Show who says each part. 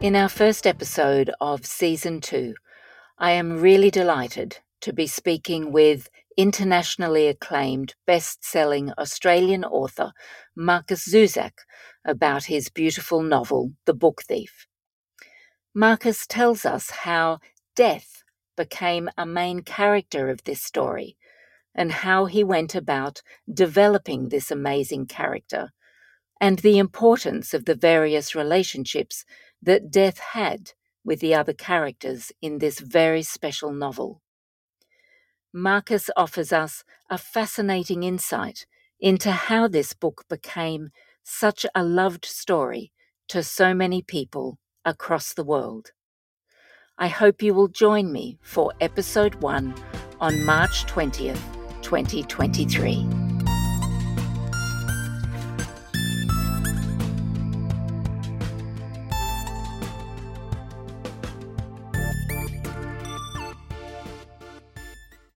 Speaker 1: In our first episode of season two, I am really delighted to be speaking with internationally acclaimed best selling Australian author Marcus Zusak about his beautiful novel, The Book Thief. Marcus tells us how death became a main character of this story and how he went about developing this amazing character and the importance of the various relationships that death had with the other characters in this very special novel. Marcus offers us a fascinating insight into how this book became such a loved story to so many people across the world. I hope you will join me for episode one on March 20th, 2023.